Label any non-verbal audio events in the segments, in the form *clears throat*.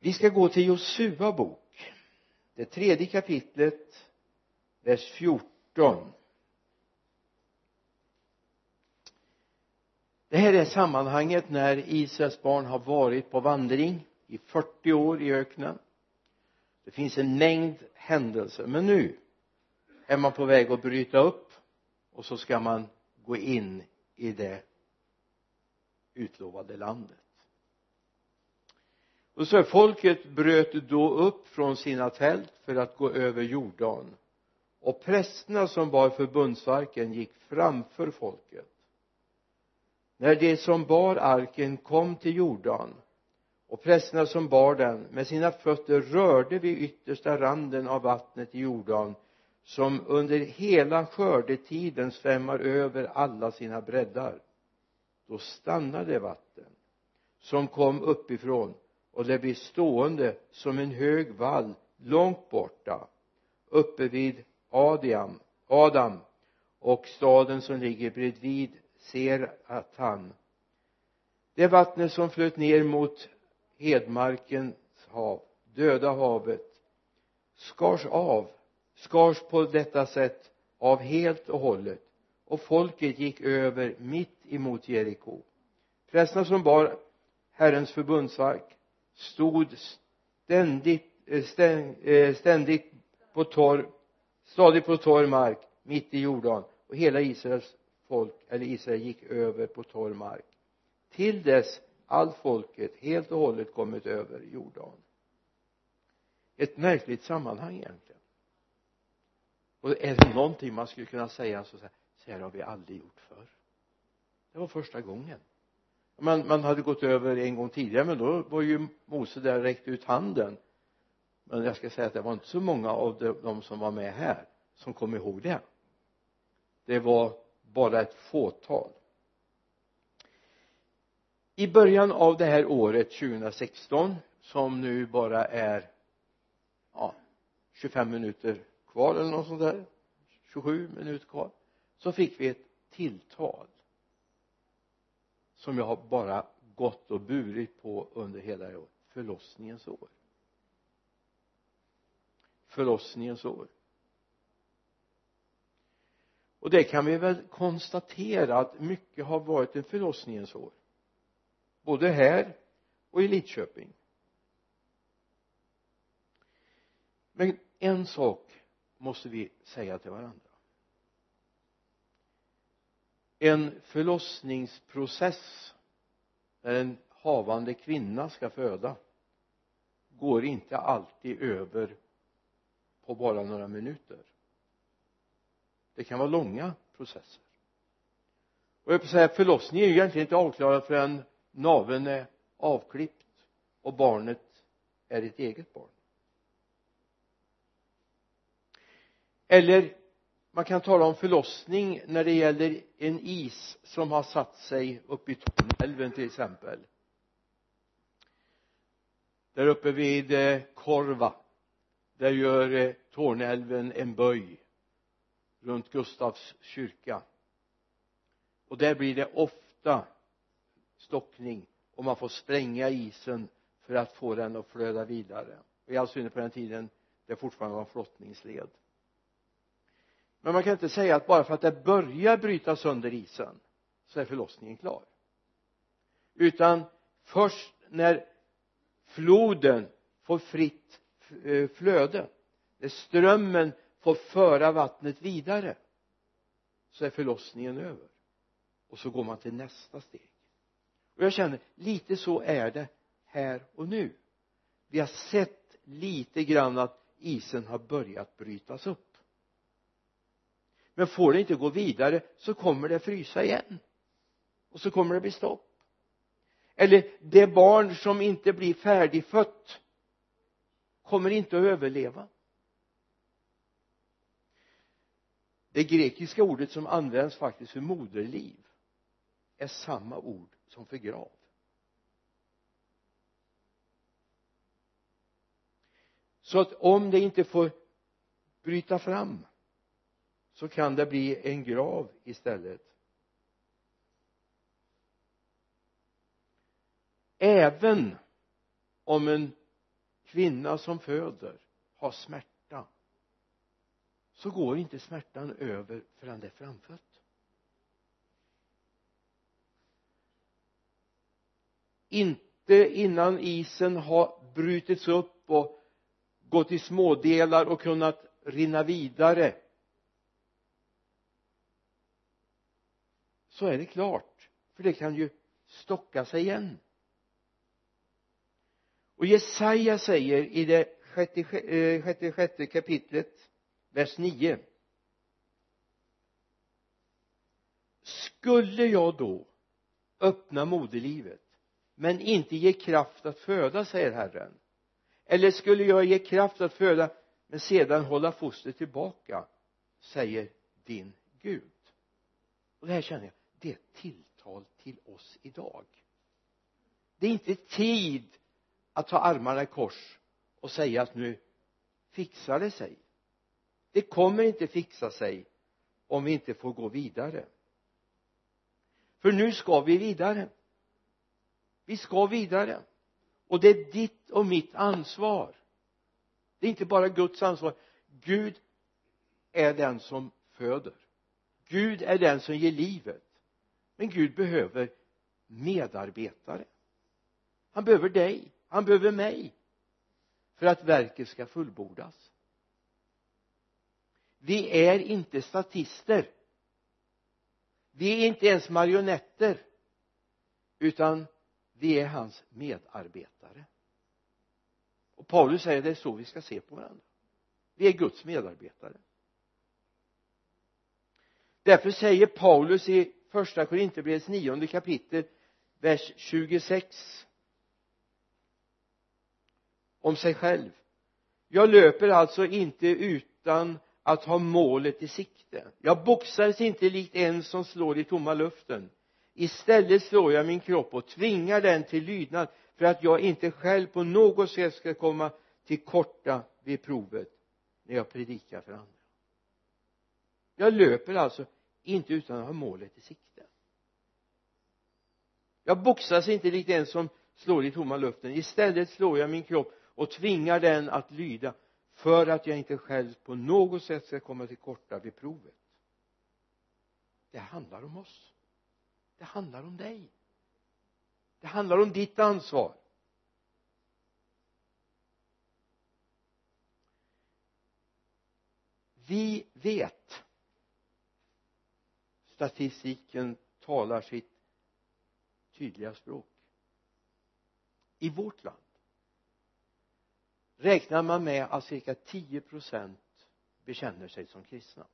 vi ska gå till Josua bok det tredje kapitlet vers 14 det här är sammanhanget när Israels barn har varit på vandring i 40 år i öknen. Det finns en mängd händelser. Men nu är man på väg att bryta upp och så ska man gå in i det utlovade landet och så folket bröt då upp från sina tält för att gå över Jordan. Och prästerna som bar förbundsarken gick framför folket. När de som bar arken kom till Jordan och prästerna som bar den med sina fötter rörde vid yttersta randen av vattnet i Jordan som under hela skördetiden svämmar över alla sina breddar då stannade vatten som kom uppifrån och det blir stående som en hög vall långt borta uppe vid Adiam, Adam. Och staden som ligger bredvid ser att han. Det vattnet som flöt ner mot hedmarkens hav döda havet skars av skars på detta sätt av helt och hållet. Och folket gick över mitt emot Jeriko. Prästerna som bar Herrens förbundsark stod ständigt eh, eh, ständigt på torr stadigt på torr mark mitt i Jordan. Och hela Israels folk eller Israel gick över på torr mark. Till dess allt folket helt och hållet kommit över Jordan. Ett märkligt sammanhang egentligen. Och är det någonting man skulle kunna säga så här så här har vi aldrig gjort förr? Det var första gången man, man hade gått över en gång tidigare men då var ju Mose där och räckte ut handen. Men jag ska säga att det var inte så många av de, de som var med här som kom ihåg det. Det var bara ett fåtal. I början av det här året 2016 som nu bara är ja 25 minuter kvar eller något sånt där 27 minuter kvar så fick vi ett tilltal som jag har bara gått och burit på under hela det året. Förlossningens år. Förlossningens år. Och det kan vi väl konstatera att mycket har varit en förlossningens år. Både här och i Lidköping. Men en sak måste vi säga till varandra en förlossningsprocess när en havande kvinna ska föda går inte alltid över på bara några minuter. Det kan vara långa processer. Och jag vill säga förlossningen är ju egentligen inte avklarad förrän naveln är avklippt och barnet är ett eget barn. Eller man kan tala om förlossning när det gäller en is som har satt sig uppe i Torneälven till exempel. Där uppe vid eh, Korva där gör eh, Torneälven en böj runt Gustavs kyrka. Och där blir det ofta stockning och man får spränga isen för att få den att flöda vidare. Och i all synnerhet på den tiden det fortfarande var flottningsled men man kan inte säga att bara för att det börjar bryta sönder isen så är förlossningen klar. Utan först när floden får fritt eh, flöde när strömmen får föra vattnet vidare så är förlossningen över. Och så går man till nästa steg. Och jag känner lite så är det här och nu. Vi har sett lite grann att isen har börjat brytas upp men får det inte gå vidare så kommer det frysa igen. Och så kommer det bli stopp. Eller det barn som inte blir färdigfött kommer inte att överleva. Det grekiska ordet som används faktiskt för moderliv är samma ord som för grav. Så att om det inte får bryta fram så kan det bli en grav istället. Även om en kvinna som föder har smärta så går inte smärtan över förrän det är framfött. Inte innan isen har brutits upp och gått i smådelar och kunnat rinna vidare så är det klart för det kan ju stocka sig igen. Och Jesaja säger i det sjätte, eh, sjätte, sjätte kapitlet vers 9 skulle jag då öppna moderlivet men inte ge kraft att föda säger Herren? Eller skulle jag ge kraft att föda men sedan hålla fostret tillbaka säger din Gud? Och det här känner jag det är ett tilltal till oss idag. Det är inte tid att ta armarna i kors och säga att nu fixar det sig. Det kommer inte fixa sig om vi inte får gå vidare. För nu ska vi vidare. Vi ska vidare. Och det är ditt och mitt ansvar. Det är inte bara Guds ansvar. Gud är den som föder. Gud är den som ger livet men Gud behöver medarbetare. Han behöver dig. Han behöver mig. För att verket ska fullbordas. Vi är inte statister. Vi är inte ens marionetter. Utan vi är hans medarbetare. Och Paulus säger det är så vi ska se på varandra. Vi är Guds medarbetare. Därför säger Paulus i första Korinthierbrevets nionde kapitel vers 26 om sig själv. Jag löper alltså inte utan att ha målet i sikte. Jag boxas inte likt en som slår i tomma luften. Istället slår jag min kropp och tvingar den till lydnad för att jag inte själv på något sätt ska komma till korta vid provet när jag predikar för andra. Jag löper alltså inte utan att ha målet i sikte. Jag boxas inte likt en som slår i tomma luften. Istället slår jag min kropp och tvingar den att lyda för att jag inte själv på något sätt ska komma till korta vid provet. Det handlar om oss. Det handlar om dig. Det handlar om ditt ansvar. Vi vet statistiken talar sitt tydliga språk. I vårt land räknar man med att cirka 10 procent bekänner sig som kristna.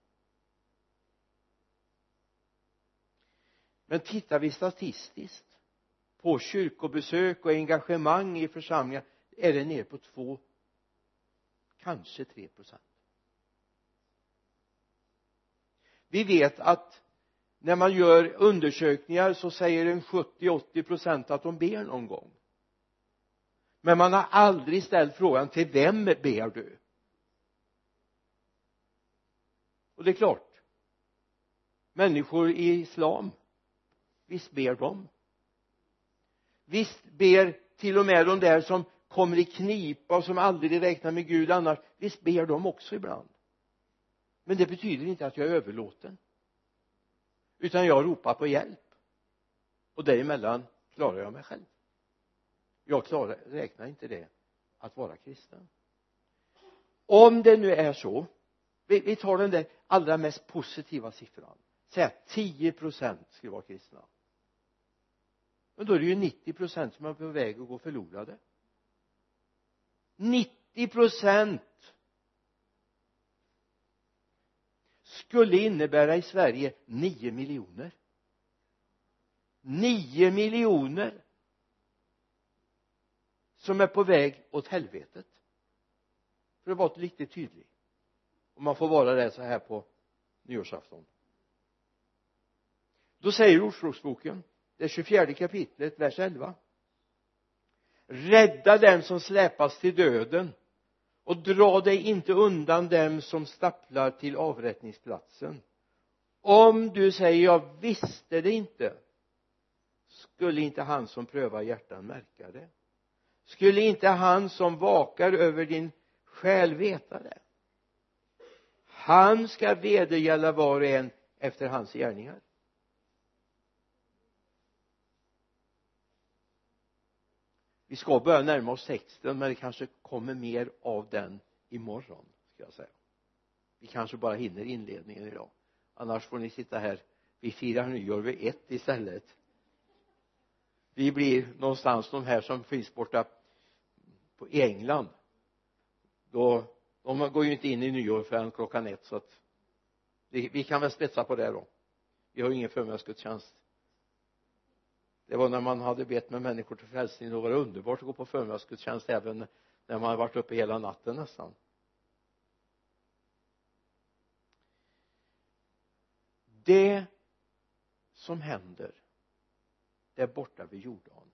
Men tittar vi statistiskt på kyrkobesök och engagemang i församlingar är det ner på två kanske tre procent. Vi vet att när man gör undersökningar så säger en 70-80 procent att de ber någon gång. Men man har aldrig ställt frågan till vem ber du? Och det är klart människor i islam visst ber de. Visst ber till och med de där som kommer i knipa och som aldrig räknar med Gud annars visst ber de också ibland. Men det betyder inte att jag är överlåten utan jag ropar på hjälp. Och däremellan klarar jag mig själv. Jag klarar, räknar inte det att vara kristen. Om det nu är så vi, vi tar den där allra mest positiva siffran. Säg att 10 procent skulle vara kristna. Men då är det ju 90 procent som är på väg att gå förlorade. 90 procent skulle innebära i Sverige nio miljoner. Nio miljoner som är på väg åt helvetet. För att vara riktigt tydlig. Om man får vara det så här på nyårsafton. Då säger ordspråksboken det 24 kapitlet vers 11 rädda den som släpas till döden och dra dig inte undan dem som stapplar till avrättningsplatsen. Om du säger jag visste det inte. Skulle inte han som prövar hjärtan märka det? Skulle inte han som vakar över din själ veta det? Han ska vedergälla var och en efter hans gärningar. Vi ska börja närma oss texten men det kanske kommer mer av den imorgon ska jag säga. Vi kanske bara hinner inledningen idag. Annars får ni sitta här. Vi firar nyår vid ett istället. Vi blir någonstans de här som finns borta på England. Då de går ju inte in i nyår förrän klockan ett så att vi kan väl spetsa på det då. Vi har ju ingen förmiddagsgudstjänst det var när man hade bett med människor till frälsning. Då var det underbart att gå på förmiddagsgudstjänst även när man hade varit uppe hela natten nästan. Det som händer där borta vid Jordan.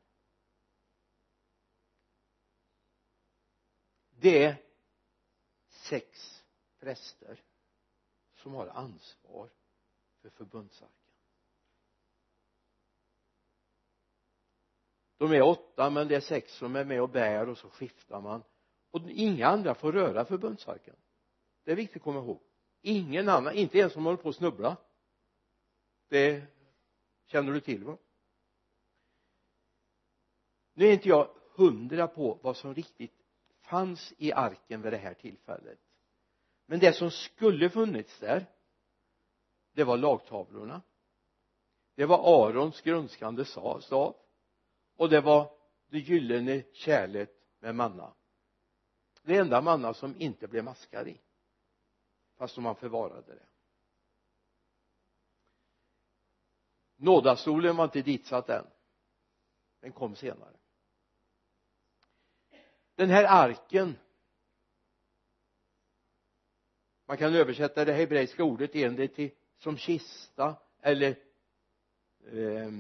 Det är sex präster som har ansvar för förbundsarken de är åtta men det är sex som är med och bär och så skiftar man. Och inga andra får röra förbundsarken. Det är viktigt att komma ihåg. Ingen annan, inte ens om man håller på att snubbla. Det känner du till va? Nu är inte jag hundra på vad som riktigt fanns i arken vid det här tillfället. Men det som skulle funnits där det var lagtavlorna. Det var Arons grönskande stav och det var det gyllene kärlet med manna. Det enda manna som inte blev maskar i fast man förvarade det. Nådastolen var inte ditsatt än. Den kom senare. Den här arken man kan översätta det hebreiska ordet enligt till som kista eller eh,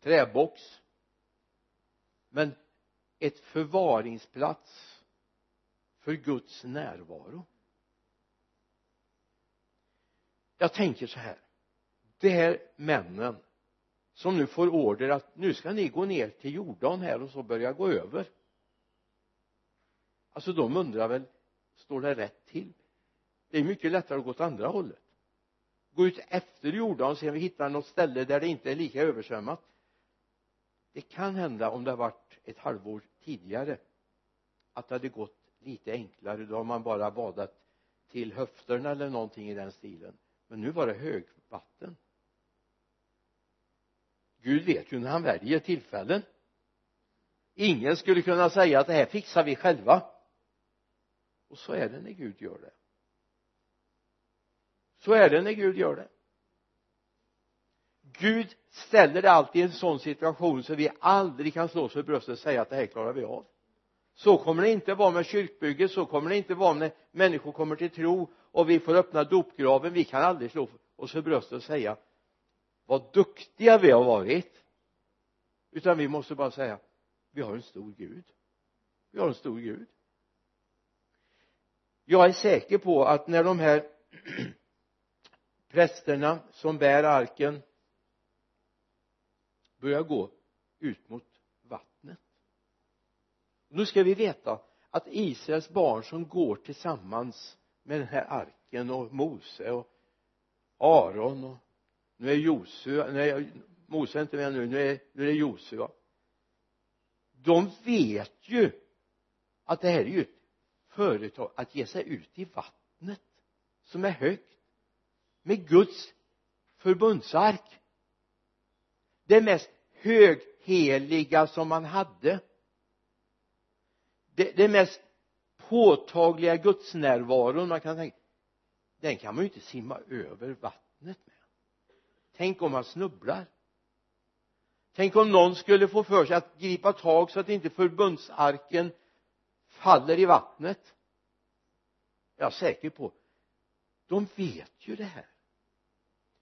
träbox men ett förvaringsplats för Guds närvaro. Jag tänker så här. De här männen som nu får order att nu ska ni gå ner till Jordan här och så börja gå över. Alltså de undrar väl står det rätt till? Det är mycket lättare att gå åt andra hållet. Gå ut efter Jordan och se om vi hittar något ställe där det inte är lika översvämmat det kan hända om det har varit ett halvår tidigare att det hade gått lite enklare. Då har man bara badat till höfterna eller någonting i den stilen. Men nu var det högvatten. Gud vet ju när han väljer tillfällen. Ingen skulle kunna säga att det här fixar vi själva. Och så är det när Gud gör det. Så är det när Gud gör det. Gud ställer det alltid i en sån situation så vi aldrig kan slå oss för bröstet och säga att det här klarar vi av. Så kommer det inte vara med kyrkbygget så kommer det inte vara när människor kommer till tro och vi får öppna dopgraven. Vi kan aldrig slå oss för bröstet och säga vad duktiga vi har varit. Utan vi måste bara säga vi har en stor Gud. Vi har en stor Gud. Jag är säker på att när de här *clears throat* prästerna som bär arken börjar gå ut mot vattnet. Nu ska vi veta att Israels barn som går tillsammans med den här arken och Mose och Aron och nu är Josua, nej Mose är inte med nu, nu är, nu är det Josua. De vet ju att det här är ju ett företag att ge sig ut i vattnet som är högt med Guds förbundsark det mest högheliga som man hade. Det, det mest påtagliga gudsnärvaron man kan tänka den kan man ju inte simma över vattnet med. Tänk om man snubblar. Tänk om någon skulle få för sig att gripa tag så att inte förbundsarken faller i vattnet. Jag är säker på de vet ju det här.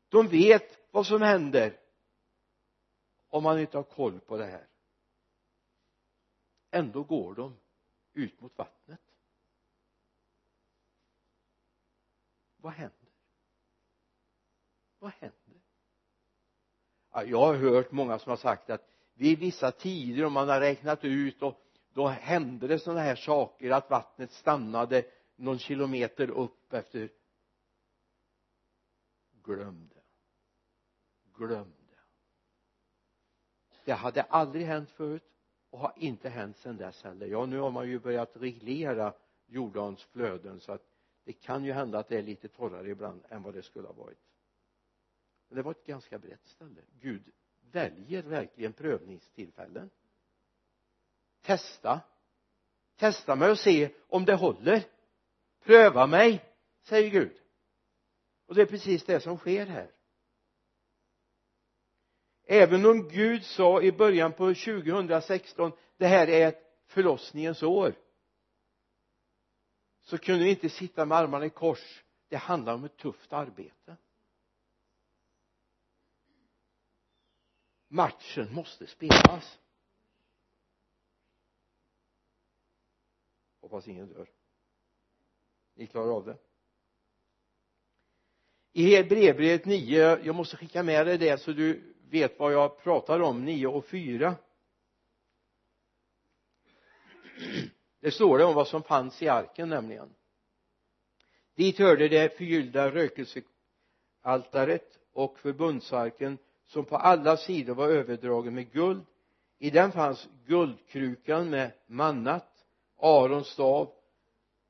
De vet vad som händer om man inte har koll på det här. Ändå går de ut mot vattnet. Vad händer? Vad händer? Ja, jag har hört många som har sagt att vid vissa tider om man har räknat ut och då hände det sådana här saker att vattnet stannade någon kilometer upp efter. Glöm det. Glöm det hade aldrig hänt förut och har inte hänt sedan dess heller. Ja nu har man ju börjat reglera Jordans flöden så att det kan ju hända att det är lite torrare ibland än vad det skulle ha varit. Men det var ett ganska brett ställe. Gud väljer verkligen prövningstillfällen. Testa. Testa mig och se om det håller. Pröva mig säger Gud. Och det är precis det som sker här även om Gud sa i början på 2016 det här är ett förlossningens år så kunde vi inte sitta med armarna i kors. Det handlar om ett tufft arbete. Matchen måste spelas. Hoppas ingen dör. Ni klarar av det. I Hebreerbrevet 9 jag måste skicka med dig det så du vet vad jag pratar om 9 och 4 det står det om vad som fanns i arken nämligen. Dit hörde det förgyllda rökelsealtaret och förbundsarken som på alla sidor var överdragen med guld. I den fanns guldkrukan med mannat Arons stav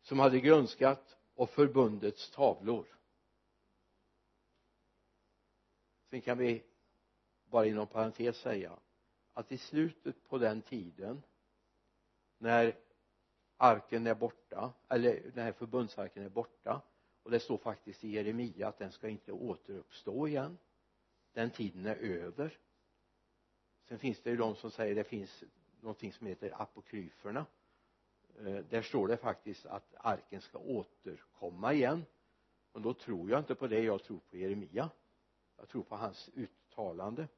som hade grönskat och förbundets tavlor. Sen kan vi bara inom parentes säga att i slutet på den tiden när arken är borta eller när förbundsarken är borta och det står faktiskt i Jeremia att den ska inte återuppstå igen den tiden är över. Sen finns det ju de som säger det finns någonting som heter apokryferna. Eh, där står det faktiskt att arken ska återkomma igen. Och då tror jag inte på det jag tror på Jeremia. Jag tror på hans talande.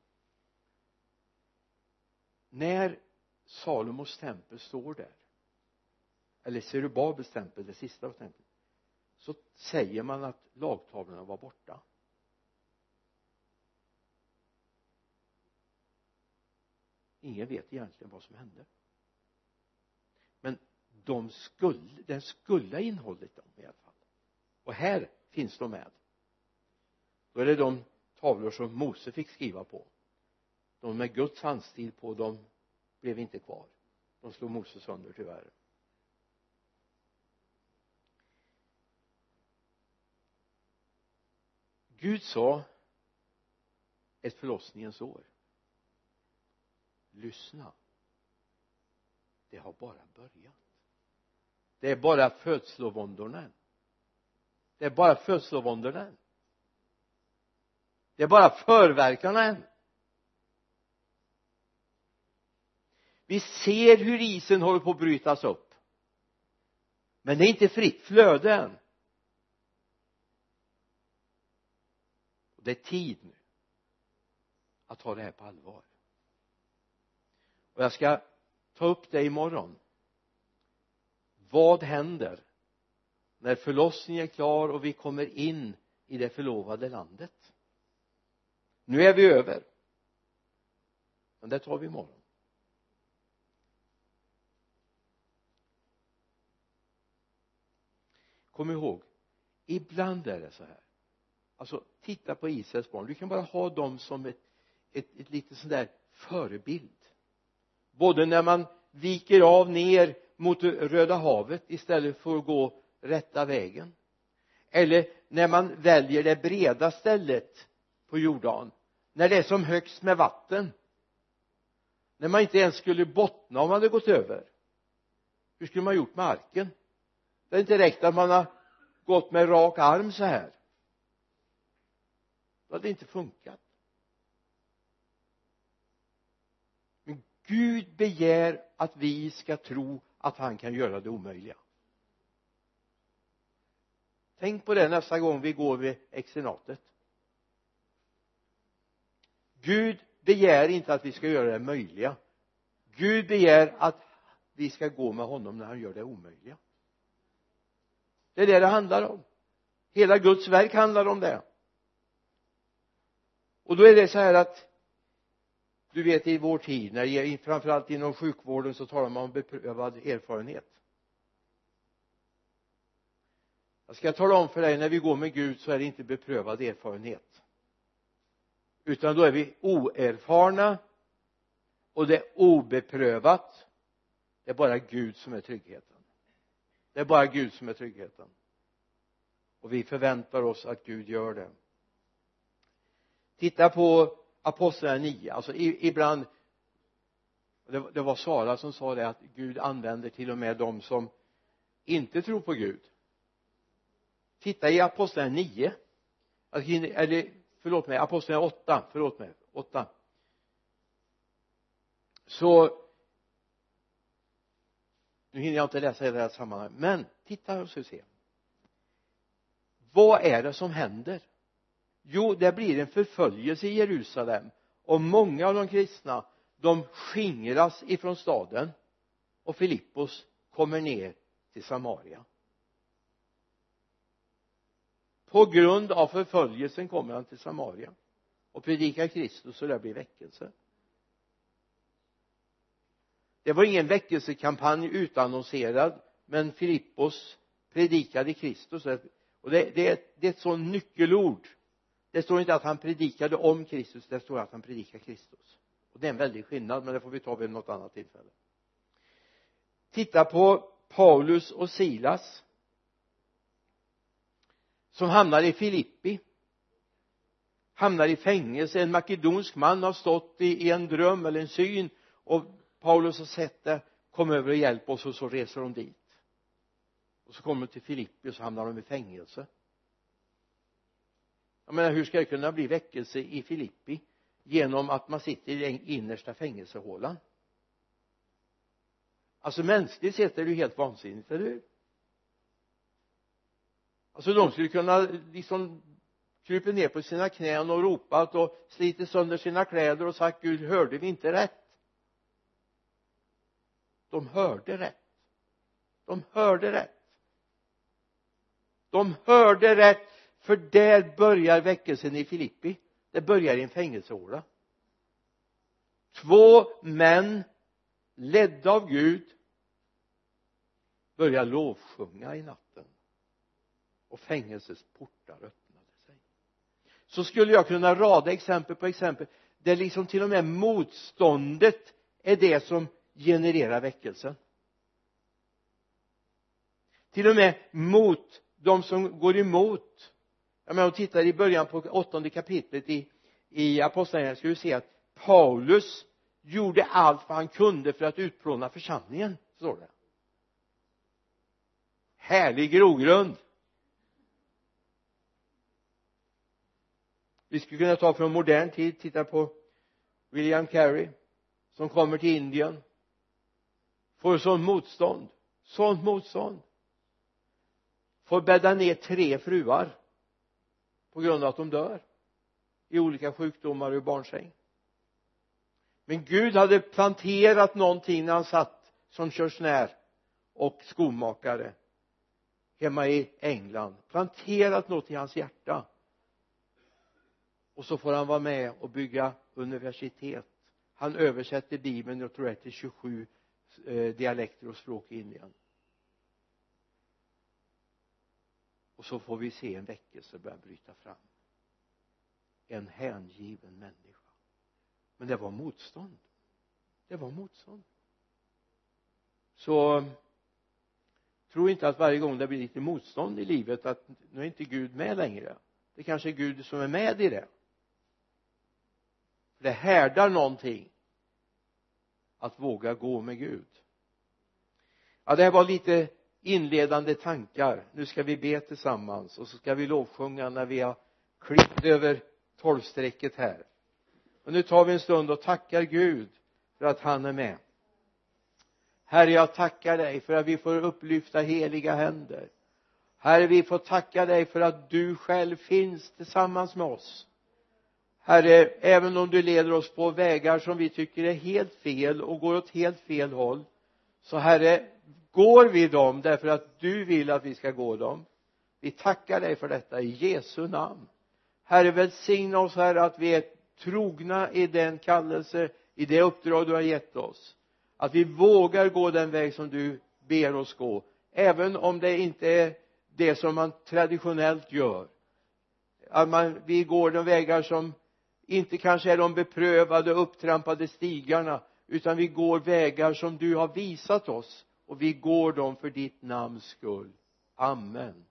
När Salomos tempel står där eller Serubabels tempel, det sista av templet så säger man att lagtavlorna var borta. Ingen vet egentligen vad som hände. Men de skulle, den skulle ha innehållit dem i alla fall. Och här finns de med. Då är det de tavlor som Mose fick skriva på. De med Guds handstil på de blev inte kvar. De slog Mose sönder tyvärr. Gud sa ett förlossningens år. Lyssna. Det har bara börjat. Det är bara födslovåndorna. Det är bara födslovåndorna det är bara förverkarna än. Vi ser hur isen håller på att brytas upp. Men det är inte fritt flöde än. Det är tid nu att ta det här på allvar. Och jag ska ta upp det imorgon. Vad händer när förlossningen är klar och vi kommer in i det förlovade landet? Nu är vi över. Men det tar vi imorgon. Kom ihåg ibland är det så här. Alltså titta på Israels barn. Du kan bara ha dem som ett, ett, ett litet sånt där förebild. Både när man viker av ner mot Röda havet istället för att gå rätta vägen. Eller när man väljer det breda stället på Jordan när det är som högst med vatten. När man inte ens skulle bottna om man hade gått över. Hur skulle man gjort med arken? Det är inte räckt att man har gått med rak arm så här. Det hade inte funkat. Men Gud begär att vi ska tro att han kan göra det omöjliga. Tänk på det nästa gång vi går vid exenatet. Gud begär inte att vi ska göra det möjliga. Gud begär att vi ska gå med honom när han gör det omöjliga. Det är det det handlar om. Hela Guds verk handlar om det. Och då är det så här att du vet i vår tid när framförallt inom sjukvården så talar man om beprövad erfarenhet. Jag ska tala om för dig när vi går med Gud så är det inte beprövad erfarenhet utan då är vi oerfarna och det är obeprövat. Det är bara Gud som är tryggheten. Det är bara Gud som är tryggheten. Och vi förväntar oss att Gud gör det. Titta på apostlagärningarna 9 alltså ibland det, det var Sara som sa det att Gud använder till och med de som inte tror på Gud. Titta i apostlagärningarna 9 eller förlåt mig apostlagärningarna 8 förlåt mig 8 så nu hinner jag inte läsa hela det här sammanhanget men titta och se. Vad är det som händer? Jo det blir en förföljelse i Jerusalem och många av de kristna de skingras ifrån staden och Filippos kommer ner till Samaria på grund av förföljelsen kommer han till Samaria och predikar Kristus och det blir väckelse. Det var ingen väckelsekampanj utannonserad men Filippos predikade Kristus. Och det, det, det är ett sådant nyckelord. Det står inte att han predikade om Kristus det står att han predikade Kristus. Och det är en väldig skillnad men det får vi ta vid något annat tillfälle. Titta på Paulus och Silas som hamnar i Filippi hamnar i fängelse. En makedonsk man har stått i, i en dröm eller en syn och Paulus har sett det kom över och hjälp oss och så reser de dit. Och så kommer de till Filippi och så hamnar de i fängelse. Jag menar hur ska det kunna bli väckelse i Filippi genom att man sitter i den innersta fängelsehålan? Alltså mänskligt sett är det ju helt vansinnigt, eller hur? Alltså de skulle kunna liksom krypa ner på sina knän och ropat och slitit sönder sina kläder och sagt Gud hörde vi inte rätt? De hörde rätt. De hörde rätt. De hörde rätt för där börjar väckelsen i Filippi. Det börjar i en fängelsehåla två män ledda av Gud börjar lovsjunga i natt och fängelsets portar öppnade sig. Så skulle jag kunna rada exempel på exempel där liksom till och med motståndet är det som genererar väckelsen. Till och med mot de som går emot. Jag menar om tittar i början på åttonde kapitlet i, i apostlagärningarna ska vi se att Paulus gjorde allt vad han kunde för att utplåna församlingen står det. Härlig grogrund. Vi skulle kunna ta från modern tid titta på William Carey som kommer till Indien. Får sånt motstånd sånt motstånd. Får bädda ner tre fruar på grund av att de dör i olika sjukdomar och i barnsäng. Men Gud hade planterat någonting när han satt som körsnär och skomakare hemma i England. Planterat något i hans hjärta och så får han vara med och bygga universitet. Han översätter bibeln jag tror det är till 27 eh, dialekter och språk i Indien. Och så får vi se en väckelse börja bryta fram. En hängiven människa. Men det var motstånd. Det var motstånd. Så tro inte att varje gång det blir lite motstånd i livet att nu är inte Gud med längre. Det kanske är Gud som är med i det det härdar någonting att våga gå med Gud. Ja det här var lite inledande tankar. Nu ska vi be tillsammans och så ska vi lovsjunga när vi har klippt över tolvstrecket här. Och nu tar vi en stund och tackar Gud för att han är med. Herre jag tackar dig för att vi får upplyfta heliga händer. Herre vi får tacka dig för att du själv finns tillsammans med oss. Herre även om du leder oss på vägar som vi tycker är helt fel och går åt helt fel håll så Herre går vi dem därför att du vill att vi ska gå dem. Vi tackar dig för detta i Jesu namn. Herre välsigna oss Herre att vi är trogna i den kallelse i det uppdrag du har gett oss. Att vi vågar gå den väg som du ber oss gå även om det inte är det som man traditionellt gör. Att man, vi går de vägar som inte kanske är de beprövade upptrampade stigarna utan vi går vägar som du har visat oss och vi går dem för ditt namns skull. Amen.